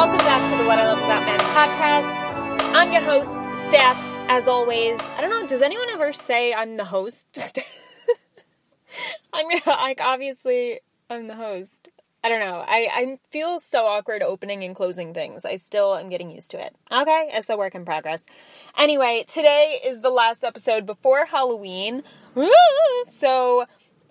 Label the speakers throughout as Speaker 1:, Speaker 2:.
Speaker 1: Welcome back to the What I Love About Men podcast. I'm your host, Steph, as always. I don't know, does anyone ever say I'm the host? I'm your, like, obviously, I'm the host. I don't know. I, I feel so awkward opening and closing things. I still am getting used to it. Okay, it's a work in progress. Anyway, today is the last episode before Halloween. So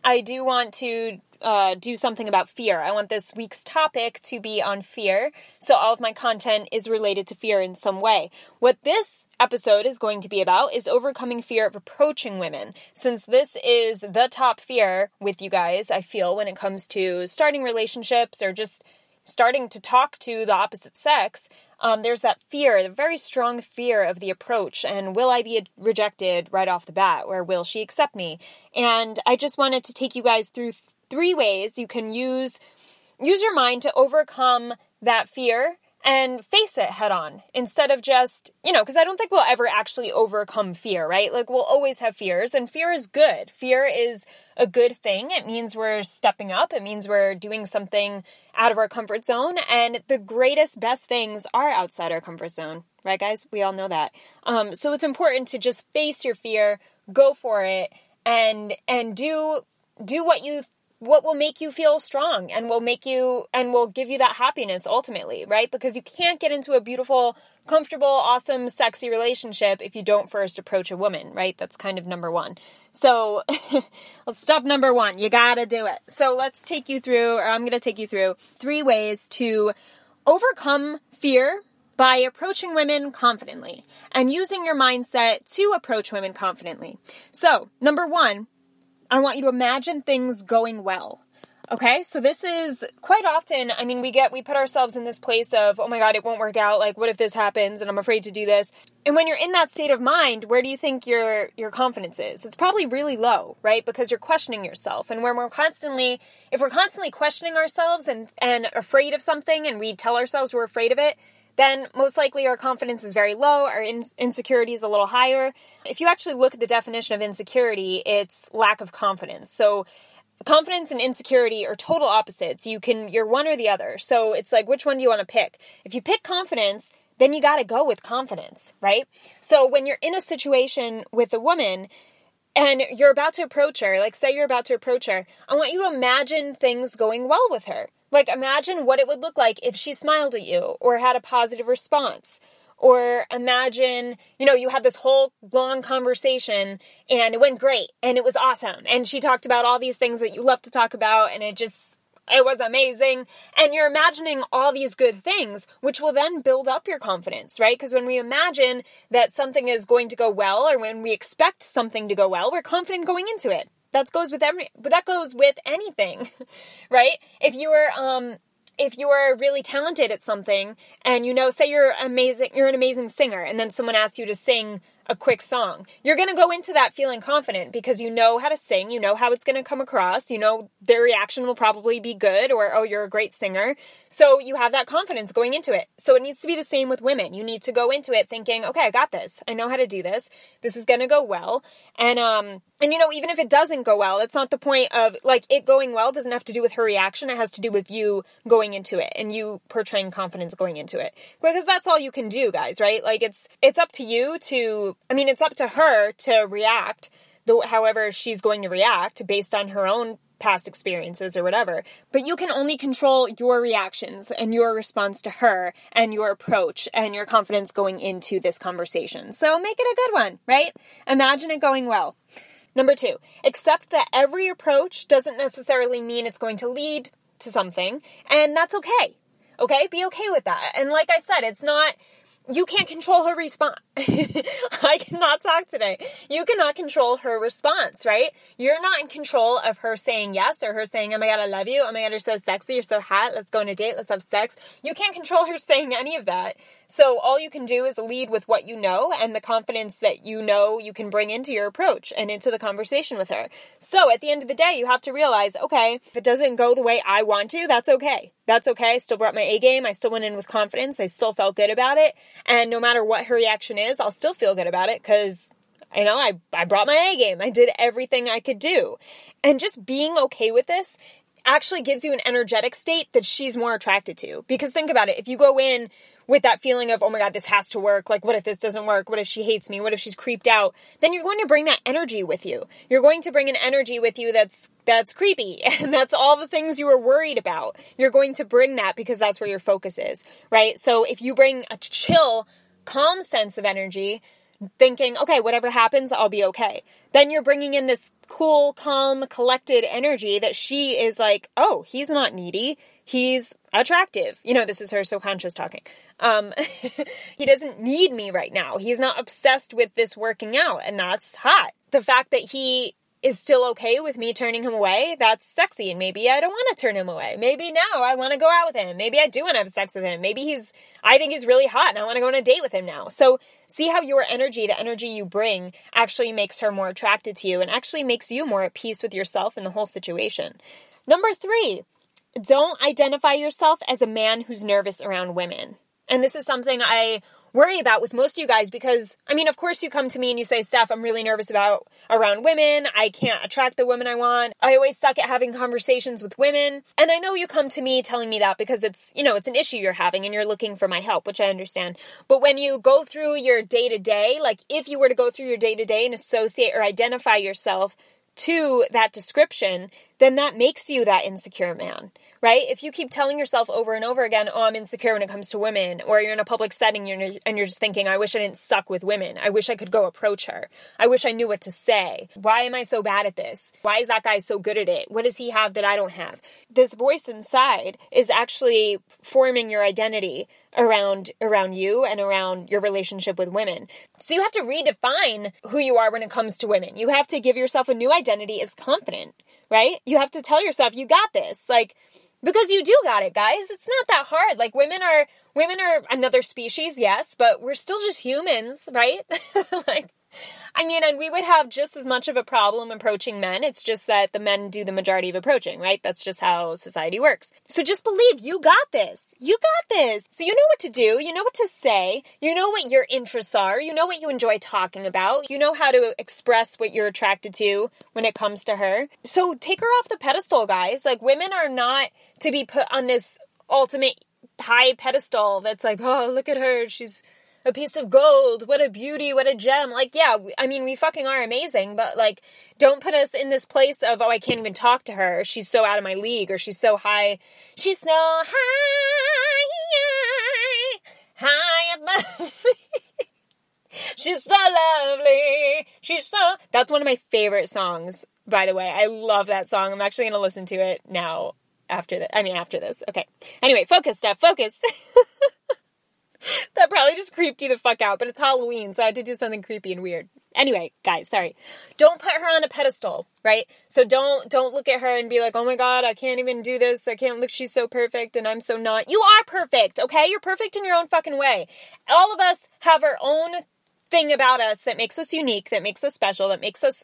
Speaker 1: I do want to uh, do something about fear. I want this week's topic to be on fear. So all of my content is related to fear in some way. What this episode is going to be about is overcoming fear of approaching women. Since this is the top fear with you guys, I feel, when it comes to starting relationships or just starting to talk to the opposite sex, um, there's that fear, the very strong fear of the approach. And will I be rejected right off the bat? Or will she accept me? And I just wanted to take you guys through three ways you can use use your mind to overcome that fear and face it head on instead of just, you know, because I don't think we'll ever actually overcome fear, right? Like we'll always have fears, and fear is good. Fear is a good thing. It means we're stepping up, it means we're doing something out of our comfort zone, and the greatest, best things are outside our comfort zone, right, guys? We all know that. Um, so it's important to just face your fear, go for it, and and do do what you what will make you feel strong and will make you and will give you that happiness ultimately, right? Because you can't get into a beautiful, comfortable, awesome, sexy relationship if you don't first approach a woman, right? That's kind of number one. So let's step number one. You gotta do it. So let's take you through, or I'm gonna take you through three ways to overcome fear by approaching women confidently and using your mindset to approach women confidently. So, number one, I want you to imagine things going well. Okay, so this is quite often, I mean, we get, we put ourselves in this place of, oh my God, it won't work out. Like, what if this happens and I'm afraid to do this? And when you're in that state of mind, where do you think your, your confidence is? It's probably really low, right? Because you're questioning yourself. And when we're constantly, if we're constantly questioning ourselves and, and afraid of something and we tell ourselves we're afraid of it, then most likely our confidence is very low, our in- insecurity is a little higher. If you actually look at the definition of insecurity, it's lack of confidence. So confidence and insecurity are total opposites. You can you're one or the other. So it's like which one do you want to pick? If you pick confidence, then you got to go with confidence, right? So when you're in a situation with a woman and you're about to approach her, like say you're about to approach her, I want you to imagine things going well with her. Like, imagine what it would look like if she smiled at you or had a positive response. Or imagine, you know, you had this whole long conversation and it went great and it was awesome. And she talked about all these things that you love to talk about and it just, it was amazing. And you're imagining all these good things, which will then build up your confidence, right? Because when we imagine that something is going to go well or when we expect something to go well, we're confident going into it that goes with every but that goes with anything right? If you are um if you are really talented at something and you know say you're amazing you're an amazing singer and then someone asks you to sing a quick song. You're going to go into that feeling confident because you know how to sing, you know how it's going to come across, you know their reaction will probably be good or oh you're a great singer. So you have that confidence going into it. So it needs to be the same with women. You need to go into it thinking, "Okay, I got this. I know how to do this. This is going to go well." And um and you know even if it doesn't go well, it's not the point of like it going well doesn't have to do with her reaction. It has to do with you going into it and you portraying confidence going into it. Because that's all you can do, guys, right? Like it's it's up to you to I mean, it's up to her to react however she's going to react based on her own past experiences or whatever. But you can only control your reactions and your response to her and your approach and your confidence going into this conversation. So make it a good one, right? Imagine it going well. Number two, accept that every approach doesn't necessarily mean it's going to lead to something, and that's okay. Okay? Be okay with that. And like I said, it's not you can't control her response. I cannot talk today. You cannot control her response, right? You're not in control of her saying yes or her saying, oh my God, I love you. Oh my God, you're so sexy. You're so hot. Let's go on a date. Let's have sex. You can't control her saying any of that. So all you can do is lead with what you know and the confidence that you know you can bring into your approach and into the conversation with her. So at the end of the day, you have to realize, okay, if it doesn't go the way I want to, that's okay. That's okay. I still brought my A game. I still went in with confidence. I still felt good about it. And no matter what her reaction is, I'll still feel good about it because you know, I, I brought my A game. I did everything I could do. And just being okay with this actually gives you an energetic state that she's more attracted to. Because think about it, if you go in with that feeling of, oh my God, this has to work. Like, what if this doesn't work? What if she hates me? What if she's creeped out? Then you're going to bring that energy with you. You're going to bring an energy with you that's, that's creepy. And that's all the things you were worried about. You're going to bring that because that's where your focus is, right? So if you bring a chill, calm sense of energy, thinking, okay, whatever happens, I'll be okay. Then you're bringing in this cool, calm, collected energy that she is like, oh, he's not needy. He's attractive. You know, this is her subconscious talking. Um, he doesn't need me right now. He's not obsessed with this working out, and that's hot. The fact that he is still okay with me turning him away, that's sexy. And maybe I don't want to turn him away. Maybe now I want to go out with him. Maybe I do want to have sex with him. Maybe he's, I think he's really hot and I want to go on a date with him now. So see how your energy, the energy you bring, actually makes her more attracted to you and actually makes you more at peace with yourself and the whole situation. Number three, don't identify yourself as a man who's nervous around women. And this is something I worry about with most of you guys because I mean, of course, you come to me and you say, Steph, I'm really nervous about around women. I can't attract the women I want. I always suck at having conversations with women. And I know you come to me telling me that because it's, you know, it's an issue you're having and you're looking for my help, which I understand. But when you go through your day to day, like if you were to go through your day to day and associate or identify yourself to that description, then that makes you that insecure man right? If you keep telling yourself over and over again, oh, I'm insecure when it comes to women, or you're in a public setting and you're just thinking, I wish I didn't suck with women. I wish I could go approach her. I wish I knew what to say. Why am I so bad at this? Why is that guy so good at it? What does he have that I don't have? This voice inside is actually forming your identity around around you and around your relationship with women. So you have to redefine who you are when it comes to women. You have to give yourself a new identity as confident, right? You have to tell yourself you got this. Like because you do got it guys it's not that hard like women are women are another species yes but we're still just humans right like I mean, and we would have just as much of a problem approaching men. It's just that the men do the majority of approaching, right? That's just how society works. So just believe you got this. You got this. So you know what to do. You know what to say. You know what your interests are. You know what you enjoy talking about. You know how to express what you're attracted to when it comes to her. So take her off the pedestal, guys. Like women are not to be put on this ultimate high pedestal that's like, oh, look at her. She's a piece of gold. What a beauty. What a gem. Like, yeah, I mean, we fucking are amazing, but like, don't put us in this place of, oh, I can't even talk to her. She's so out of my league or she's so high. She's so high, high above me. She's so lovely. She's so. That's one of my favorite songs, by the way. I love that song. I'm actually going to listen to it now after that. I mean, after this. Okay. Anyway, focus, Steph. Focus. that probably just creeped you the fuck out, but it's Halloween, so I had to do something creepy and weird. Anyway, guys, sorry. Don't put her on a pedestal, right? So don't don't look at her and be like, "Oh my god, I can't even do this. I can't look she's so perfect and I'm so not." You are perfect, okay? You're perfect in your own fucking way. All of us have our own thing about us that makes us unique, that makes us special, that makes us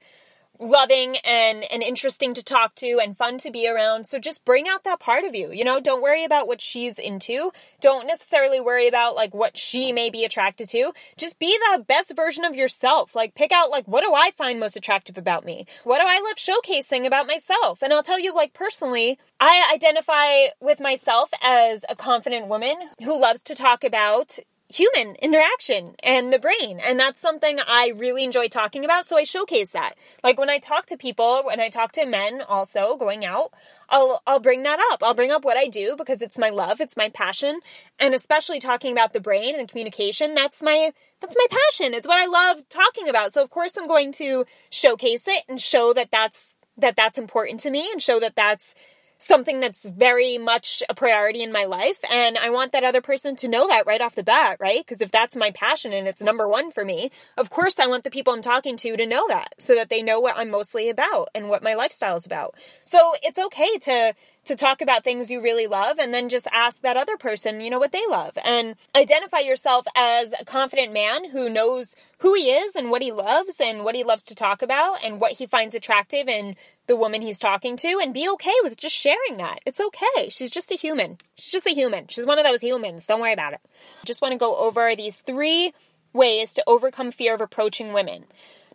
Speaker 1: loving and and interesting to talk to and fun to be around. So just bring out that part of you. You know, don't worry about what she's into. Don't necessarily worry about like what she may be attracted to. Just be the best version of yourself. Like pick out like what do I find most attractive about me? What do I love showcasing about myself? And I'll tell you like personally, I identify with myself as a confident woman who loves to talk about human interaction and the brain. And that's something I really enjoy talking about. So I showcase that. Like when I talk to people, when I talk to men also going out, I'll, I'll bring that up. I'll bring up what I do because it's my love. It's my passion. And especially talking about the brain and communication. That's my, that's my passion. It's what I love talking about. So of course I'm going to showcase it and show that that's, that that's important to me and show that that's something that's very much a priority in my life. And I want that other person to know that right off the bat, right? Because if that's my passion and it's number one for me, of course I want the people I'm talking to to know that so that they know what I'm mostly about and what my lifestyle is about. So it's okay to to talk about things you really love and then just ask that other person, you know, what they love and identify yourself as a confident man who knows who he is and what he loves and what he loves to talk about and what he finds attractive in the woman he's talking to and be okay with just sharing that. It's okay. She's just a human. She's just a human. She's one of those humans. Don't worry about it. Just want to go over these three ways to overcome fear of approaching women.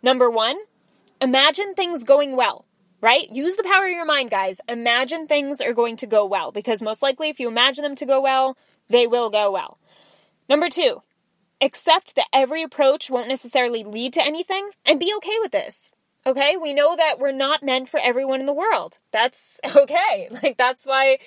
Speaker 1: Number one, imagine things going well. right? Use the power of your mind, guys. Imagine things are going to go well because most likely if you imagine them to go well, they will go well. Number two, accept that every approach won't necessarily lead to anything and be okay with this. Okay? We know that we're not meant for everyone in the world. That's okay. Like, that's why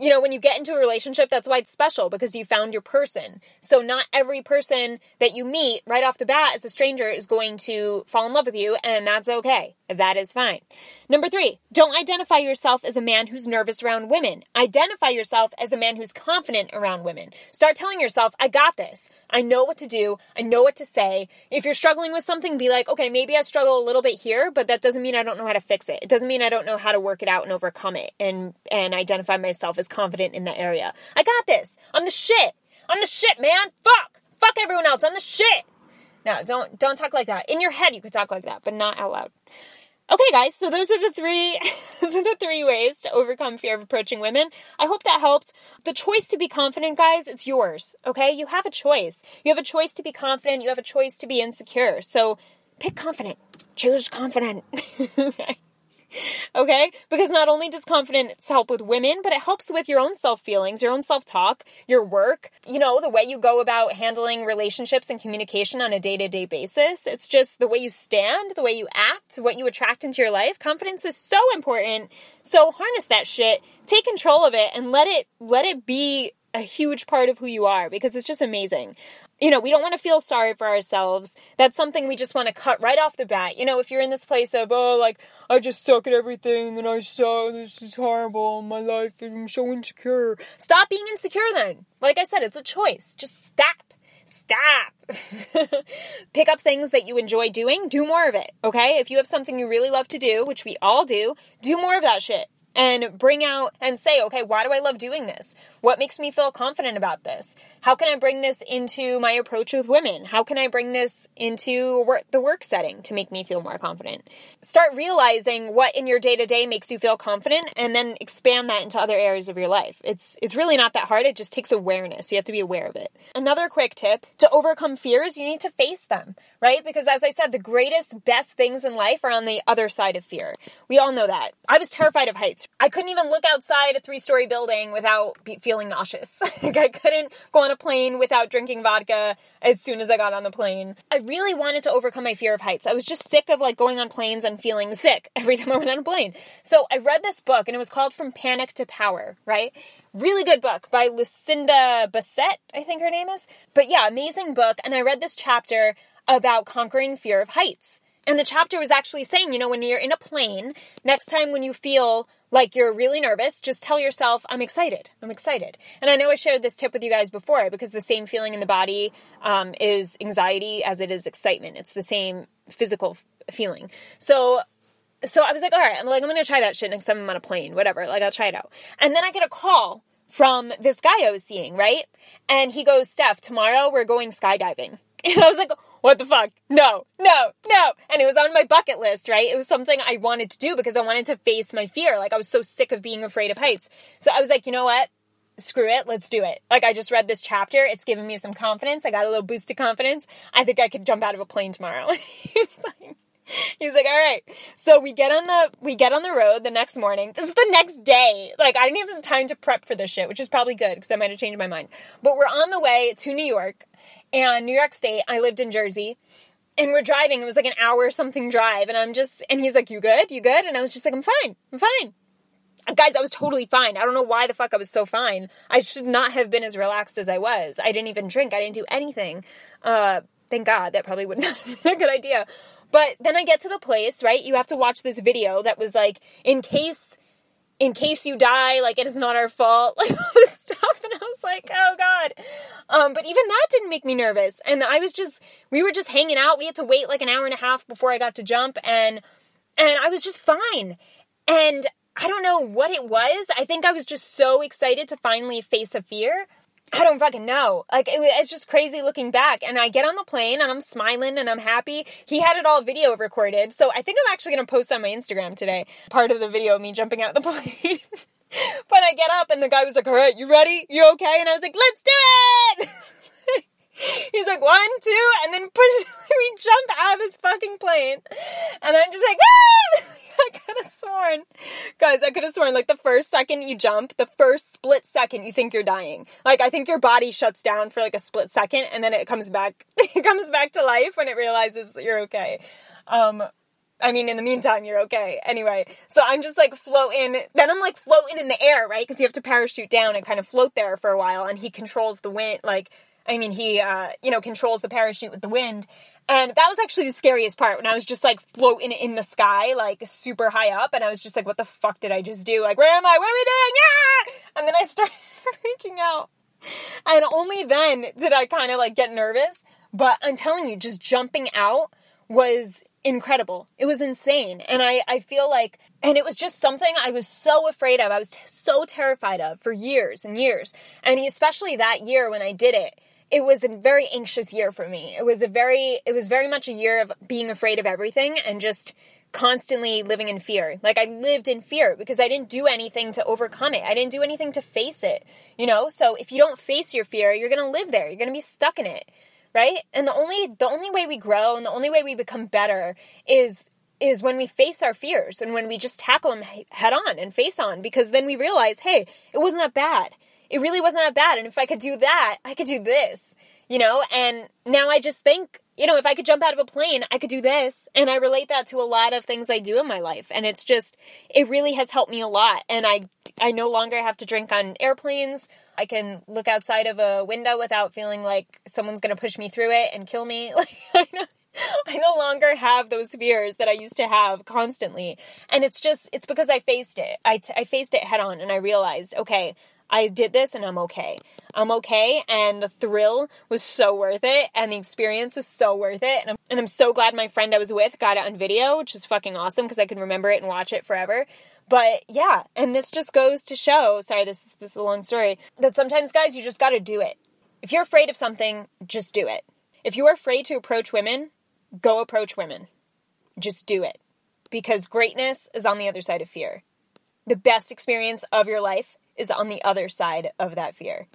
Speaker 1: you know, when you get into a relationship, that's why it's special because you found your person. So not every person that you meet right off the bat as a stranger is going to fall in love with you, and that's okay. That is fine. Number three, don't identify yourself as a man who's nervous around women. Identify yourself as a man who's confident around women. Start telling yourself, I got this. I know what to do. I know what to say. If you're struggling with something, be like, okay, maybe I struggle a little bit here, but that doesn't mean I don't know how to fix it. It doesn't mean I don't know how to work it out and overcome it and, and identify myself as confident in that area. I got this. I'm the shit. I'm the shit, man. Fuck. Fuck everyone else. I'm the shit. No, don't don't talk like that. In your head you could talk like that, but not out loud. Okay, guys, so those are the three those are the three ways to overcome fear of approaching women. I hope that helped. The choice to be confident, guys, it's yours. Okay? You have a choice. You have a choice to be confident, you have a choice to be insecure. So pick confident. Choose confident. okay okay? Because not only does confidence help with women, but it helps with your own self feelings, your own self talk, your work, you know, the way you go about handling relationships and communication on a day to day basis. It's just the way you stand, the way you act, what you attract into your life. Confidence is so important. So harness that shit, take control of it, and let it let it be a huge part of who you are because it's just amazing you know, we don't want to feel sorry for ourselves. That's something we just want to cut right off the bat. You know, if you're in this place of, oh, like, I just suck at everything and I suck, this is horrible, my life, I'm so insecure. Stop being insecure then. Like I said, it's a choice. Just stop. Stop. Pick up things that you enjoy doing, do more of it, okay? If you have something you really love to do, which we all do, do more of that shit and bring out and say, okay, why do I love doing this? What makes me feel confident about this? How can I bring this into my approach with women? How can I bring this into work, the work setting to make me feel more confident? Start realizing what in your day to day makes you feel confident and then expand that into other areas of your life. It's, it's really not that hard. It just takes awareness. You have to be aware of it. Another quick tip to overcome fears, you need to face them, right? Because as I said, the greatest, best things in life are on the other side of fear. We all know that. I was terrified of heights. I couldn't even look outside a three story building without feeling nauseous. like I couldn't go on a plane without drinking vodka as soon as I got on the plane. I really wanted to overcome my fear of heights. I was just sick of like going on planes and feeling sick every time I went on a plane. So I read this book and it was called From Panic to Power, right? Really good book by Lucinda Bassett, I think her name is. But yeah, amazing book. And I read this chapter about conquering fear of heights. And the chapter was actually saying, you know, when you're in a plane, next time when you feel like you're really nervous, just tell yourself, I'm excited. I'm excited. And I know I shared this tip with you guys before because the same feeling in the body um, is anxiety as it is excitement. It's the same physical feeling. So, so I was like, all right, I'm like, I'm going to try that shit next time I'm on a plane, whatever. Like, I'll try it out. And then I get a call from this guy I was seeing, right? And he goes, Steph, tomorrow we're going skydiving. And I was like, what the fuck? No, no, no. And it was on my bucket list, right? It was something I wanted to do because I wanted to face my fear. Like I was so sick of being afraid of heights. So I was like, you know what? Screw it, let's do it. Like I just read this chapter, it's given me some confidence. I got a little boost of confidence. I think I could jump out of a plane tomorrow. He's like, He's like, all right. So we get on the we get on the road the next morning. This is the next day. Like I didn't even have time to prep for this shit, which is probably good because I might have changed my mind. But we're on the way to New York and New York State. I lived in Jersey. And we're driving. It was like an hour something drive. And I'm just, and he's like, You good? You good? And I was just like, I'm fine. I'm fine. Guys, I was totally fine. I don't know why the fuck I was so fine. I should not have been as relaxed as I was. I didn't even drink. I didn't do anything. Uh, thank God. That probably would not have been a good idea. But then I get to the place, right? You have to watch this video that was like, in case in case you die, like it is not our fault, like all this stuff. And was like, oh God. Um, but even that didn't make me nervous. And I was just, we were just hanging out. We had to wait like an hour and a half before I got to jump and, and I was just fine. And I don't know what it was. I think I was just so excited to finally face a fear I don't fucking know. Like it, it's just crazy looking back. And I get on the plane and I'm smiling and I'm happy. He had it all video recorded, so I think I'm actually gonna post on my Instagram today. Part of the video of me jumping out of the plane. But I get up and the guy was like, "All right, you ready? You okay?" And I was like, "Let's do it." He's like one, two, and then push. we jump out of this fucking plane, and I'm just like, ah! I could have sworn, guys, I could have sworn like the first second you jump, the first split second you think you're dying. Like I think your body shuts down for like a split second and then it comes back, it comes back to life when it realizes you're okay. Um, I mean, in the meantime, you're okay. Anyway, so I'm just like floating. Then I'm like floating in the air, right? Because you have to parachute down and kind of float there for a while. And he controls the wind. Like, I mean, he, uh, you know, controls the parachute with the wind. And that was actually the scariest part when I was just like floating in the sky, like super high up. And I was just like, what the fuck did I just do? Like, where am I? What are we doing? Yeah! And then I started freaking out. And only then did I kind of like get nervous. But I'm telling you, just jumping out was incredible. It was insane. And I, I feel like, and it was just something I was so afraid of. I was so terrified of for years and years. And especially that year when I did it it was a very anxious year for me. It was a very it was very much a year of being afraid of everything and just constantly living in fear. Like I lived in fear because I didn't do anything to overcome it. I didn't do anything to face it, you know? So if you don't face your fear, you're going to live there. You're going to be stuck in it, right? And the only the only way we grow and the only way we become better is is when we face our fears and when we just tackle them head on and face on because then we realize, "Hey, it wasn't that bad." it really wasn't that bad. And if I could do that, I could do this, you know? And now I just think, you know, if I could jump out of a plane, I could do this. And I relate that to a lot of things I do in my life. And it's just, it really has helped me a lot. And I, I no longer have to drink on airplanes. I can look outside of a window without feeling like someone's going to push me through it and kill me. Like, I no longer have those fears that I used to have constantly. And it's just, it's because I faced it. I, t- I faced it head on and I realized, okay, I did this and I'm okay. I'm okay. And the thrill was so worth it. And the experience was so worth it. And I'm, and I'm so glad my friend I was with got it on video, which was fucking awesome because I can remember it and watch it forever. But yeah, and this just goes to show, sorry, this is, this is a long story, that sometimes guys, you just got to do it. If you're afraid of something, just do it. If you're afraid to approach women, go approach women. Just do it. Because greatness is on the other side of fear. The best experience of your life is on the other side of that fear.